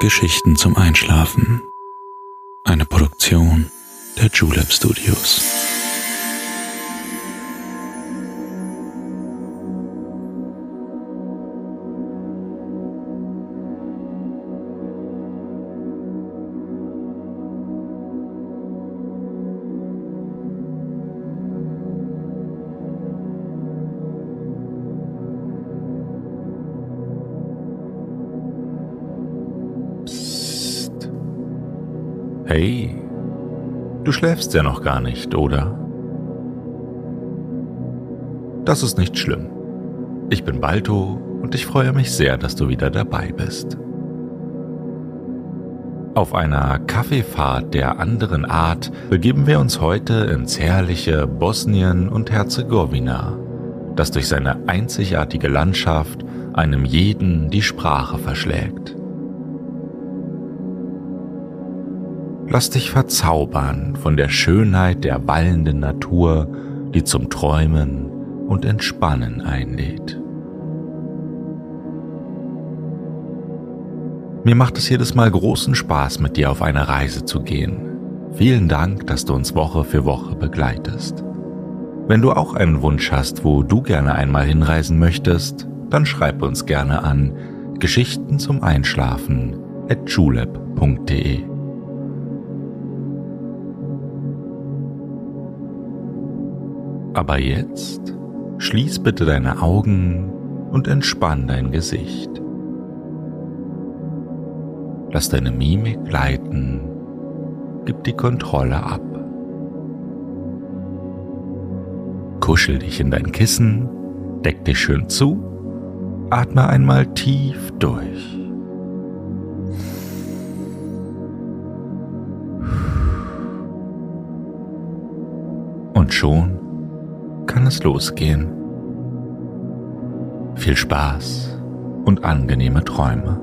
Geschichten zum Einschlafen. Eine Produktion der Julep Studios. Schläfst ja noch gar nicht, oder? Das ist nicht schlimm. Ich bin Balto und ich freue mich sehr, dass du wieder dabei bist. Auf einer Kaffeefahrt der anderen Art begeben wir uns heute ins herrliche Bosnien und Herzegowina, das durch seine einzigartige Landschaft einem jeden die Sprache verschlägt. Lass dich verzaubern von der Schönheit der wallenden Natur, die zum Träumen und Entspannen einlädt. Mir macht es jedes Mal großen Spaß, mit dir auf eine Reise zu gehen. Vielen Dank, dass du uns Woche für Woche begleitest. Wenn du auch einen Wunsch hast, wo du gerne einmal hinreisen möchtest, dann schreib uns gerne an Geschichten zum Einschlafen at julep.de. Aber jetzt schließ bitte deine Augen und entspann dein Gesicht. Lass deine Mimik gleiten, gib die Kontrolle ab. Kuschel dich in dein Kissen, deck dich schön zu, atme einmal tief durch. Und schon kann es losgehen. Viel Spaß und angenehme Träume.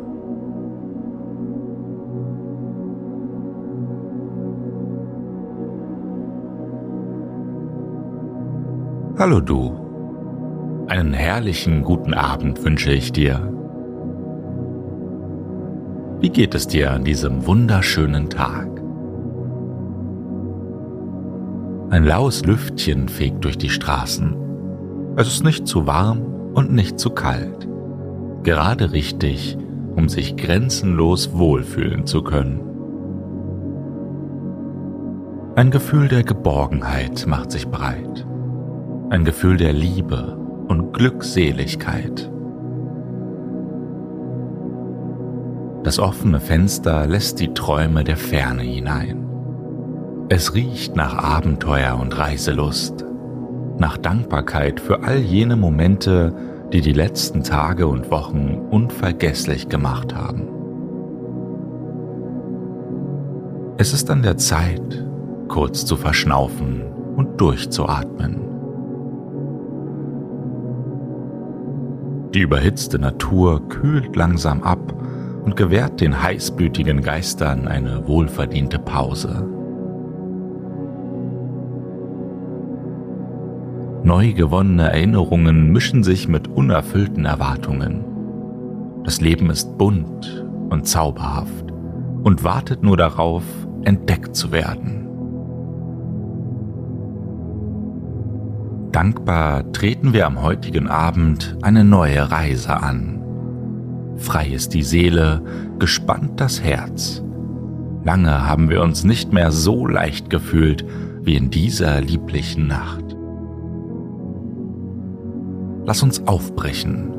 Hallo du. Einen herrlichen guten Abend wünsche ich dir. Wie geht es dir an diesem wunderschönen Tag? Ein laues Lüftchen fegt durch die Straßen. Es ist nicht zu warm und nicht zu kalt. Gerade richtig, um sich grenzenlos wohlfühlen zu können. Ein Gefühl der Geborgenheit macht sich breit. Ein Gefühl der Liebe und Glückseligkeit. Das offene Fenster lässt die Träume der Ferne hinein. Es riecht nach Abenteuer und Reiselust, nach Dankbarkeit für all jene Momente, die die letzten Tage und Wochen unvergesslich gemacht haben. Es ist an der Zeit, kurz zu verschnaufen und durchzuatmen. Die überhitzte Natur kühlt langsam ab und gewährt den heißblütigen Geistern eine wohlverdiente Pause. Neu gewonnene Erinnerungen mischen sich mit unerfüllten Erwartungen. Das Leben ist bunt und zauberhaft und wartet nur darauf, entdeckt zu werden. Dankbar treten wir am heutigen Abend eine neue Reise an. Frei ist die Seele, gespannt das Herz. Lange haben wir uns nicht mehr so leicht gefühlt wie in dieser lieblichen Nacht. Lass uns aufbrechen.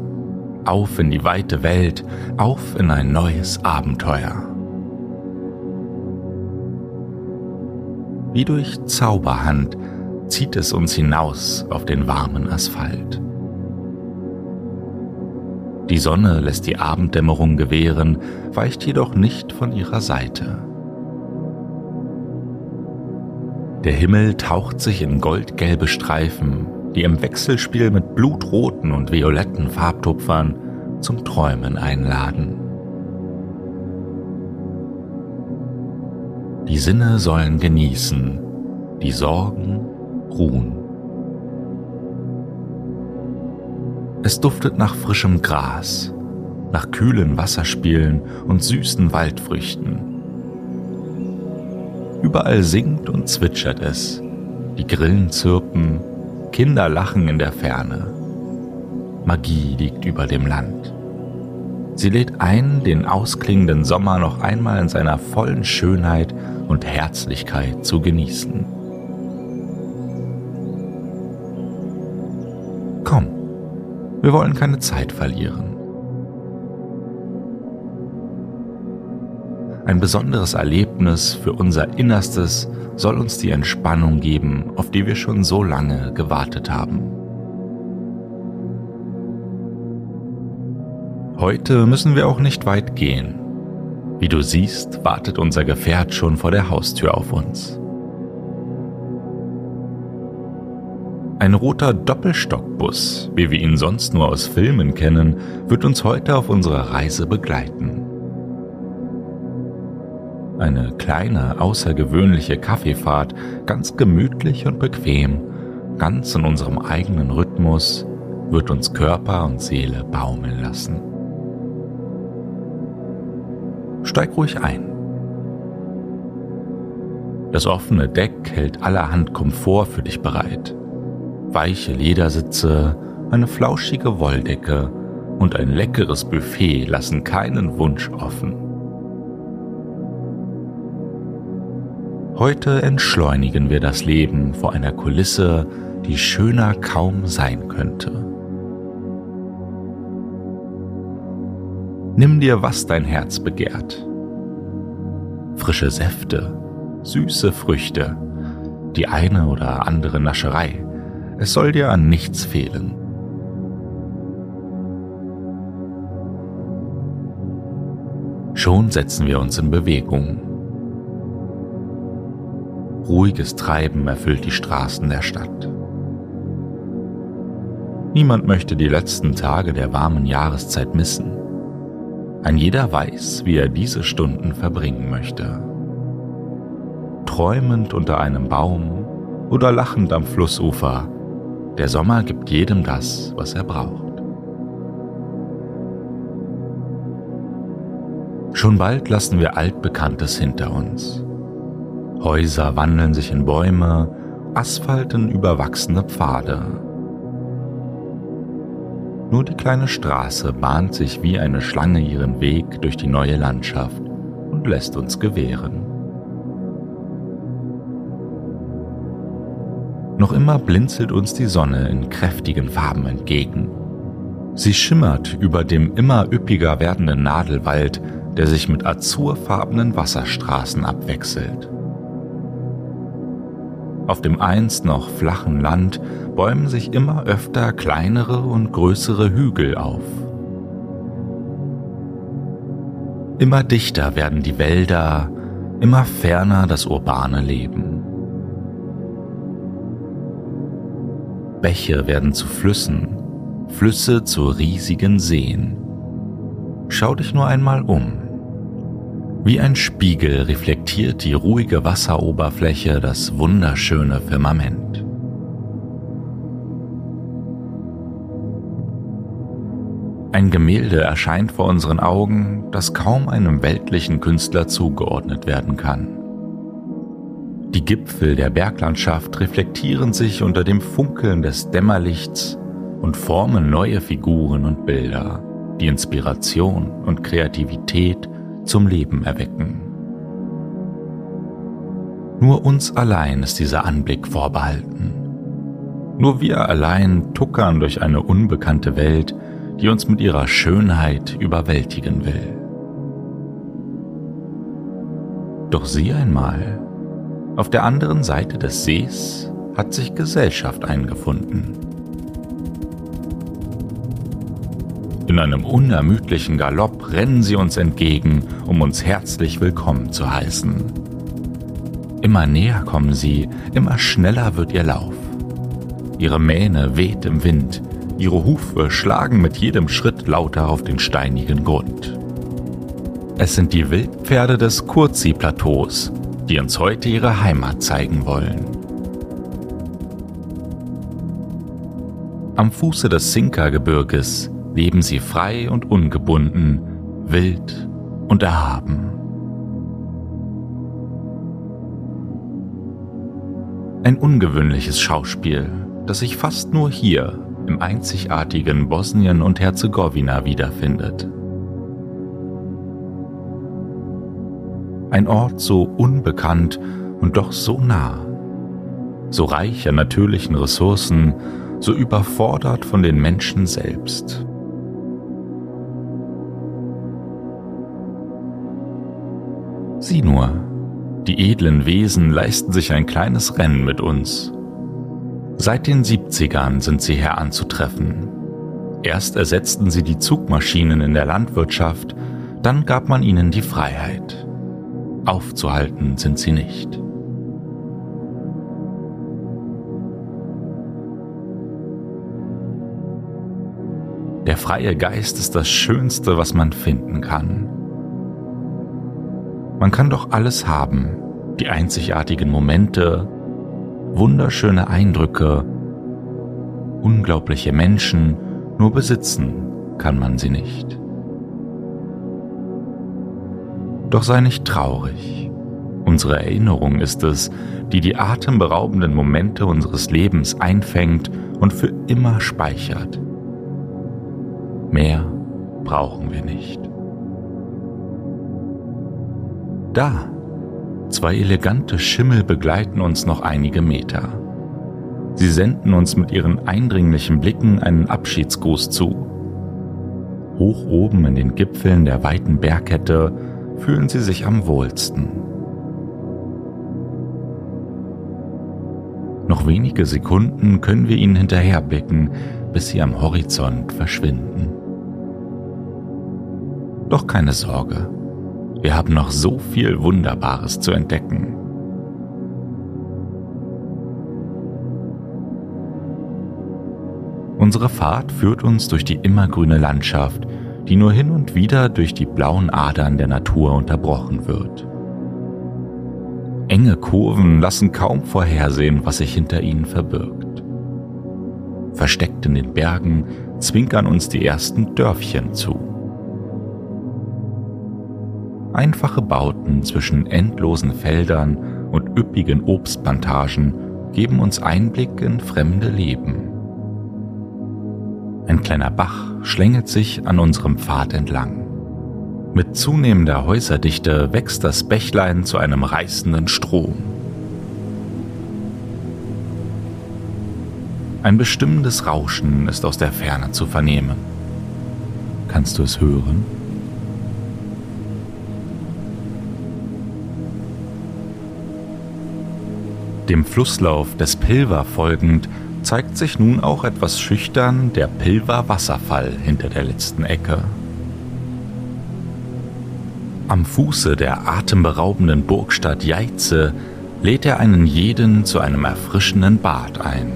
Auf in die weite Welt, auf in ein neues Abenteuer. Wie durch Zauberhand zieht es uns hinaus auf den warmen Asphalt. Die Sonne lässt die Abenddämmerung gewähren, weicht jedoch nicht von ihrer Seite. Der Himmel taucht sich in goldgelbe Streifen, die im Wechselspiel mit blutroten und violetten Farbtupfern zum Träumen einladen. Die Sinne sollen genießen, die Sorgen ruhen. Es duftet nach frischem Gras, nach kühlen Wasserspielen und süßen Waldfrüchten. Überall singt und zwitschert es, die Grillen zirpen, Kinder lachen in der Ferne. Magie liegt über dem Land. Sie lädt ein, den ausklingenden Sommer noch einmal in seiner vollen Schönheit und Herzlichkeit zu genießen. Komm, wir wollen keine Zeit verlieren. Ein besonderes Erlebnis für unser Innerstes soll uns die Entspannung geben, auf die wir schon so lange gewartet haben. Heute müssen wir auch nicht weit gehen. Wie du siehst, wartet unser Gefährt schon vor der Haustür auf uns. Ein roter Doppelstockbus, wie wir ihn sonst nur aus Filmen kennen, wird uns heute auf unserer Reise begleiten. Eine kleine, außergewöhnliche Kaffeefahrt, ganz gemütlich und bequem, ganz in unserem eigenen Rhythmus, wird uns Körper und Seele baumeln lassen. Steig ruhig ein. Das offene Deck hält allerhand Komfort für dich bereit. Weiche Ledersitze, eine flauschige Wolldecke und ein leckeres Buffet lassen keinen Wunsch offen. Heute entschleunigen wir das Leben vor einer Kulisse, die schöner kaum sein könnte. Nimm dir, was dein Herz begehrt. Frische Säfte, süße Früchte, die eine oder andere Nascherei. Es soll dir an nichts fehlen. Schon setzen wir uns in Bewegung Ruhiges Treiben erfüllt die Straßen der Stadt. Niemand möchte die letzten Tage der warmen Jahreszeit missen. Ein jeder weiß, wie er diese Stunden verbringen möchte. Träumend unter einem Baum oder lachend am Flussufer, der Sommer gibt jedem das, was er braucht. Schon bald lassen wir Altbekanntes hinter uns. Häuser wandeln sich in Bäume, Asphalten überwachsene Pfade. Nur die kleine Straße bahnt sich wie eine Schlange ihren Weg durch die neue Landschaft und lässt uns gewähren. Noch immer blinzelt uns die Sonne in kräftigen Farben entgegen. Sie schimmert über dem immer üppiger werdenden Nadelwald, der sich mit azurfarbenen Wasserstraßen abwechselt. Auf dem einst noch flachen Land bäumen sich immer öfter kleinere und größere Hügel auf. Immer dichter werden die Wälder, immer ferner das urbane Leben. Bäche werden zu Flüssen, Flüsse zu riesigen Seen. Schau dich nur einmal um. Wie ein Spiegel reflektiert die ruhige Wasseroberfläche das wunderschöne Firmament. Ein Gemälde erscheint vor unseren Augen, das kaum einem weltlichen Künstler zugeordnet werden kann. Die Gipfel der Berglandschaft reflektieren sich unter dem Funkeln des Dämmerlichts und formen neue Figuren und Bilder, die Inspiration und Kreativität zum Leben erwecken. Nur uns allein ist dieser Anblick vorbehalten. Nur wir allein tuckern durch eine unbekannte Welt, die uns mit ihrer Schönheit überwältigen will. Doch sieh einmal, auf der anderen Seite des Sees hat sich Gesellschaft eingefunden. In einem unermüdlichen Galopp rennen sie uns entgegen, um uns herzlich willkommen zu heißen. Immer näher kommen sie, immer schneller wird ihr Lauf. Ihre Mähne weht im Wind, ihre Hufe schlagen mit jedem Schritt lauter auf den steinigen Grund. Es sind die Wildpferde des Kurzi-Plateaus, die uns heute ihre Heimat zeigen wollen. Am Fuße des Sinka-Gebirges leben sie frei und ungebunden, wild und erhaben. Ein ungewöhnliches Schauspiel, das sich fast nur hier im einzigartigen Bosnien und Herzegowina wiederfindet. Ein Ort so unbekannt und doch so nah, so reich an natürlichen Ressourcen, so überfordert von den Menschen selbst. Sieh nur, die edlen Wesen leisten sich ein kleines Rennen mit uns. Seit den 70ern sind sie her anzutreffen. Erst ersetzten sie die Zugmaschinen in der Landwirtschaft, dann gab man ihnen die Freiheit. Aufzuhalten sind sie nicht. Der freie Geist ist das Schönste, was man finden kann. Man kann doch alles haben, die einzigartigen Momente, wunderschöne Eindrücke, unglaubliche Menschen, nur besitzen kann man sie nicht. Doch sei nicht traurig. Unsere Erinnerung ist es, die die atemberaubenden Momente unseres Lebens einfängt und für immer speichert. Mehr brauchen wir nicht. Da, zwei elegante Schimmel begleiten uns noch einige Meter. Sie senden uns mit ihren eindringlichen Blicken einen Abschiedsgruß zu. Hoch oben in den Gipfeln der weiten Bergkette fühlen sie sich am wohlsten. Noch wenige Sekunden können wir ihnen hinterherblicken, bis sie am Horizont verschwinden. Doch keine Sorge, wir haben noch so viel Wunderbares zu entdecken. Unsere Fahrt führt uns durch die immergrüne Landschaft, die nur hin und wieder durch die blauen Adern der Natur unterbrochen wird. Enge Kurven lassen kaum vorhersehen, was sich hinter ihnen verbirgt. Versteckt in den Bergen zwinkern uns die ersten Dörfchen zu einfache Bauten zwischen endlosen Feldern und üppigen Obstplantagen geben uns Einblick in fremde Leben. Ein kleiner Bach schlängelt sich an unserem Pfad entlang. Mit zunehmender Häuserdichte wächst das Bächlein zu einem reißenden Strom. Ein bestimmendes Rauschen ist aus der Ferne zu vernehmen. Kannst du es hören? Dem Flusslauf des Pilver folgend zeigt sich nun auch etwas schüchtern der Pilver Wasserfall hinter der letzten Ecke. Am Fuße der atemberaubenden Burgstadt Jeize lädt er einen jeden zu einem erfrischenden Bad ein.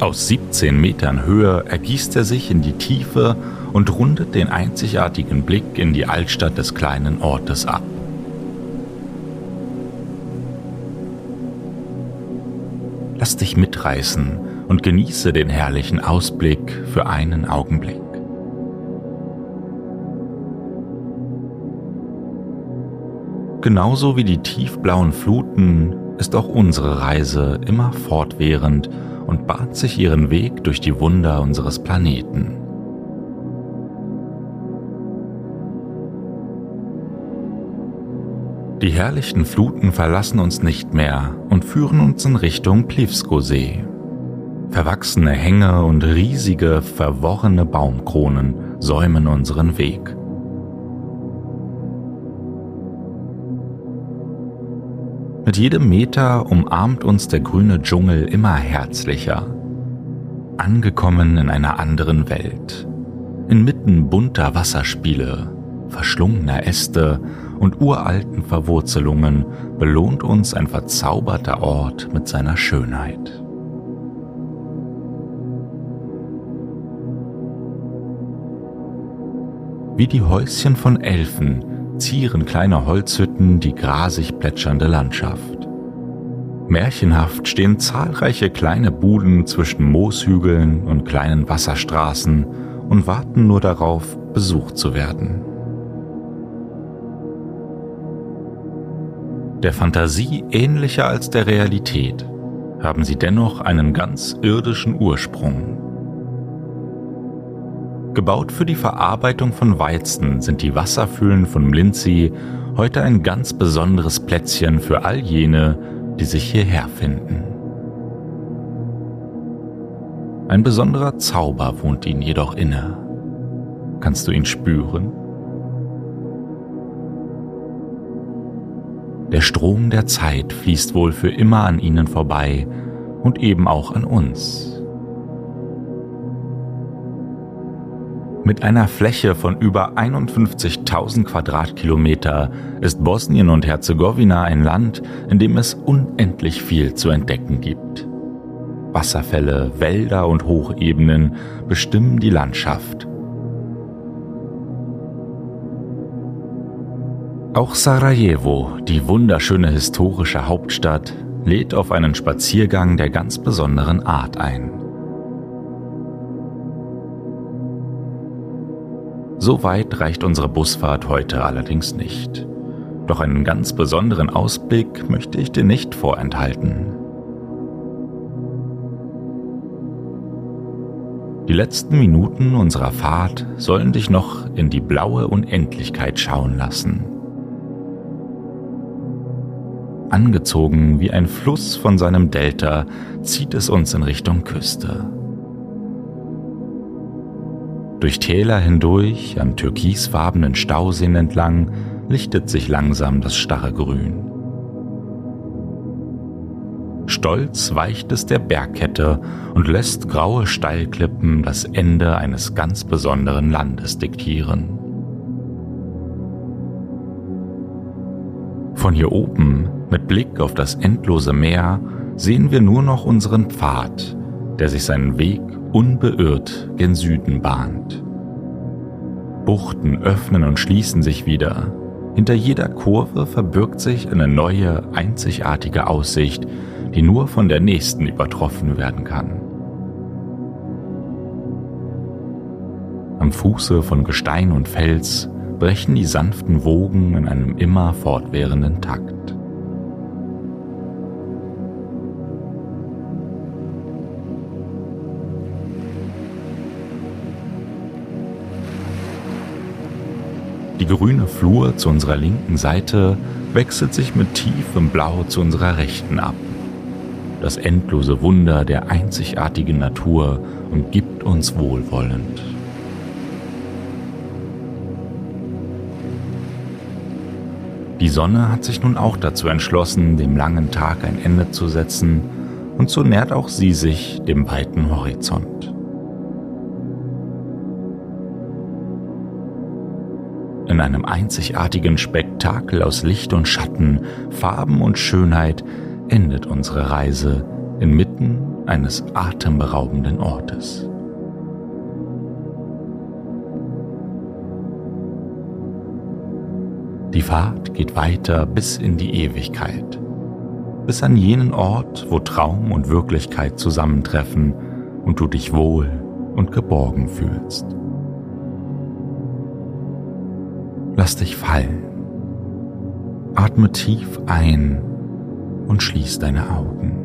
Aus 17 Metern Höhe ergießt er sich in die Tiefe und rundet den einzigartigen Blick in die Altstadt des kleinen Ortes ab. Lass dich mitreißen und genieße den herrlichen Ausblick für einen Augenblick. Genauso wie die tiefblauen Fluten ist auch unsere Reise immer fortwährend und bahnt sich ihren Weg durch die Wunder unseres Planeten. Die herrlichen Fluten verlassen uns nicht mehr und führen uns in Richtung Plivsko-See. Verwachsene Hänge und riesige, verworrene Baumkronen säumen unseren Weg. Mit jedem Meter umarmt uns der grüne Dschungel immer herzlicher. Angekommen in einer anderen Welt, inmitten bunter Wasserspiele, verschlungener Äste und uralten Verwurzelungen belohnt uns ein verzauberter Ort mit seiner Schönheit. Wie die Häuschen von Elfen zieren kleine Holzhütten die grasig plätschernde Landschaft. Märchenhaft stehen zahlreiche kleine Buden zwischen Mooshügeln und kleinen Wasserstraßen und warten nur darauf, besucht zu werden. Der Fantasie ähnlicher als der Realität haben sie dennoch einen ganz irdischen Ursprung. Gebaut für die Verarbeitung von Weizen sind die Wasserfühlen von Mlinzi heute ein ganz besonderes Plätzchen für all jene, die sich hierher finden. Ein besonderer Zauber wohnt ihnen jedoch inne. Kannst du ihn spüren? Der Strom der Zeit fließt wohl für immer an ihnen vorbei und eben auch an uns. Mit einer Fläche von über 51.000 Quadratkilometer ist Bosnien und Herzegowina ein Land, in dem es unendlich viel zu entdecken gibt. Wasserfälle, Wälder und Hochebenen bestimmen die Landschaft. Auch Sarajevo, die wunderschöne historische Hauptstadt, lädt auf einen Spaziergang der ganz besonderen Art ein. So weit reicht unsere Busfahrt heute allerdings nicht. Doch einen ganz besonderen Ausblick möchte ich dir nicht vorenthalten. Die letzten Minuten unserer Fahrt sollen dich noch in die blaue Unendlichkeit schauen lassen. Angezogen wie ein Fluss von seinem Delta zieht es uns in Richtung Küste. Durch Täler hindurch, an türkisfarbenen Stauseen entlang, lichtet sich langsam das starre Grün. Stolz weicht es der Bergkette und lässt graue Steilklippen das Ende eines ganz besonderen Landes diktieren. Von hier oben, mit Blick auf das endlose Meer, sehen wir nur noch unseren Pfad, der sich seinen Weg unbeirrt gen Süden bahnt. Buchten öffnen und schließen sich wieder. Hinter jeder Kurve verbirgt sich eine neue, einzigartige Aussicht, die nur von der nächsten übertroffen werden kann. Am Fuße von Gestein und Fels brechen die sanften Wogen in einem immer fortwährenden Takt. Die grüne Flur zu unserer linken Seite wechselt sich mit tiefem Blau zu unserer rechten ab. Das endlose Wunder der einzigartigen Natur umgibt uns wohlwollend. Die Sonne hat sich nun auch dazu entschlossen, dem langen Tag ein Ende zu setzen, und so nähert auch sie sich dem weiten Horizont. In einem einzigartigen Spektakel aus Licht und Schatten, Farben und Schönheit endet unsere Reise inmitten eines atemberaubenden Ortes. Die Fahrt geht weiter bis in die Ewigkeit, bis an jenen Ort, wo Traum und Wirklichkeit zusammentreffen und du dich wohl und geborgen fühlst. Lass dich fallen. Atme tief ein und schließ deine Augen.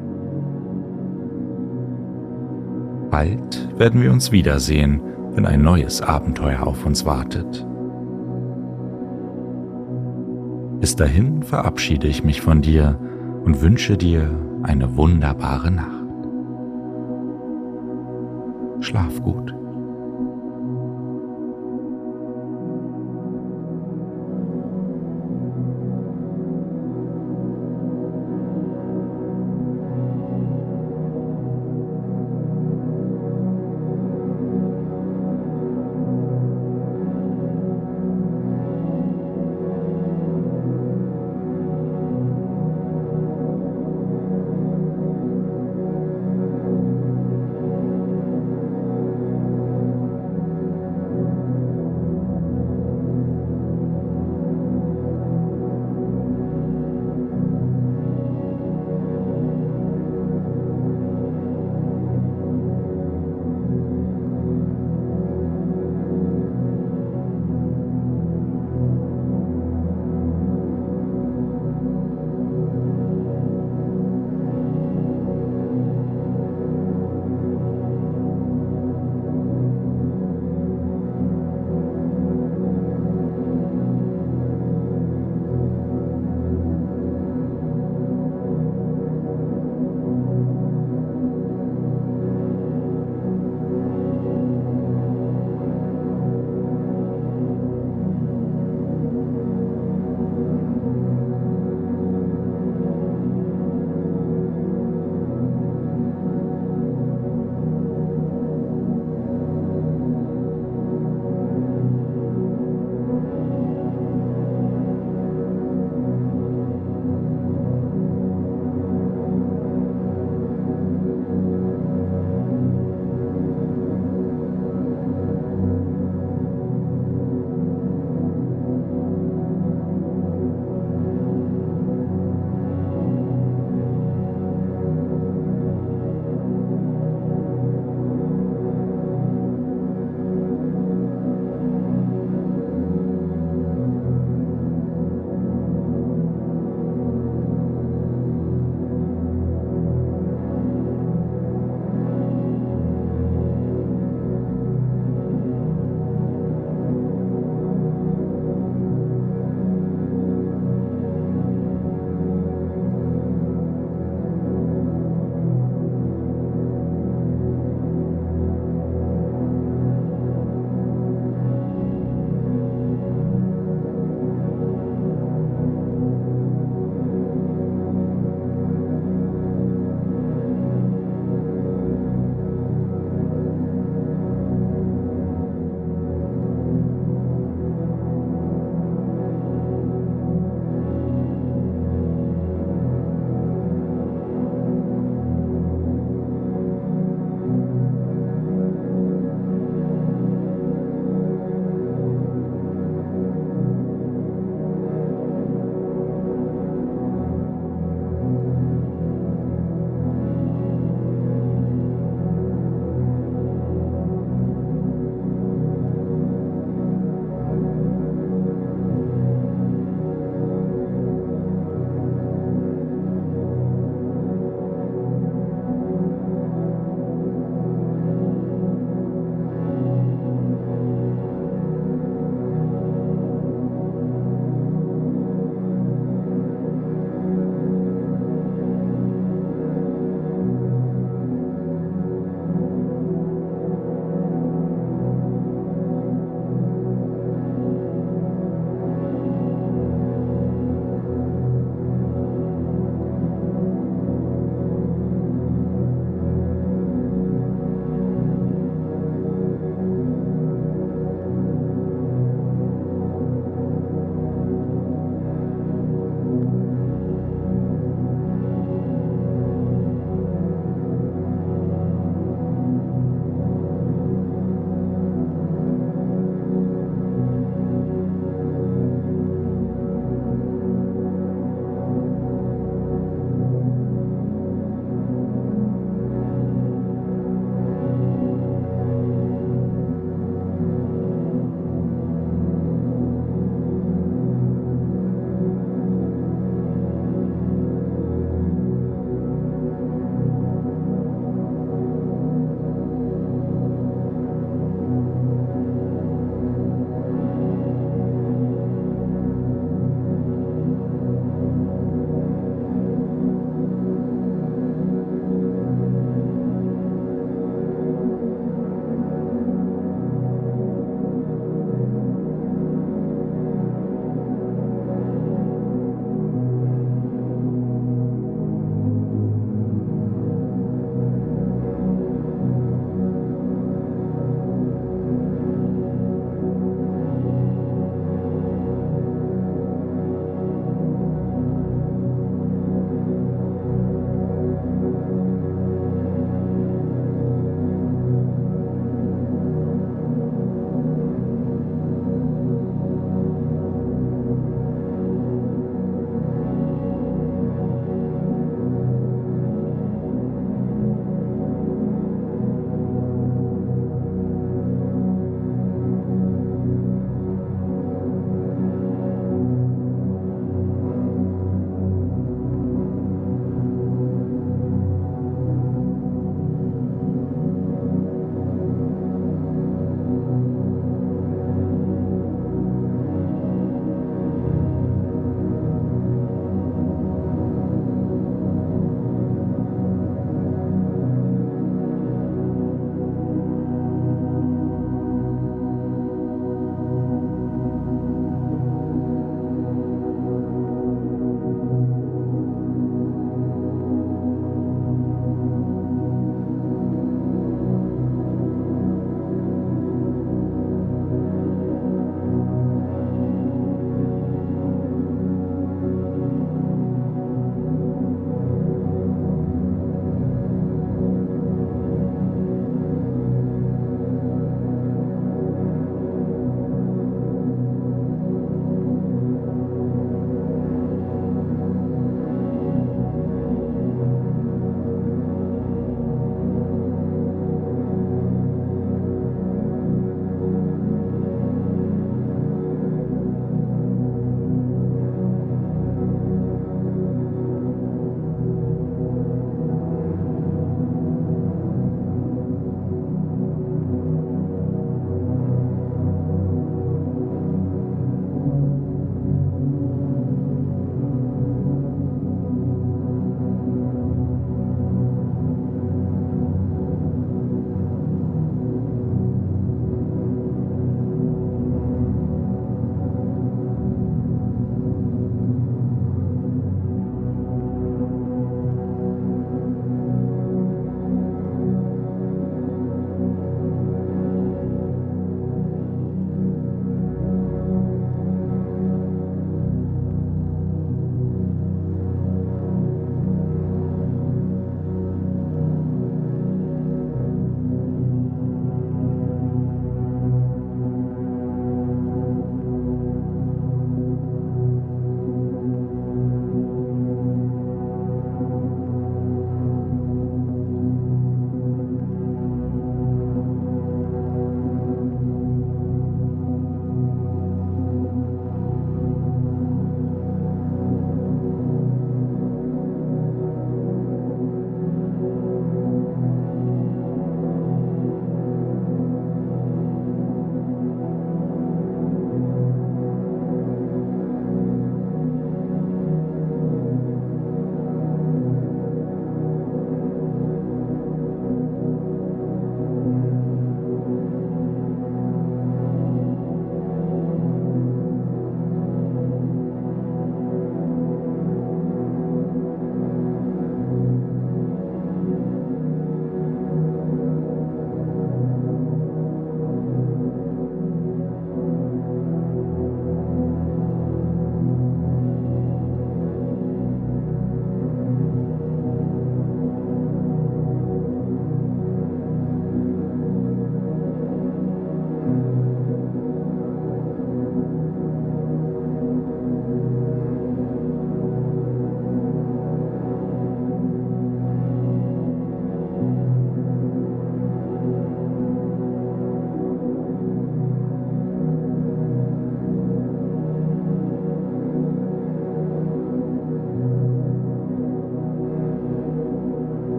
Bald werden wir uns wiedersehen, wenn ein neues Abenteuer auf uns wartet. Bis dahin verabschiede ich mich von dir und wünsche dir eine wunderbare Nacht. Schlaf gut.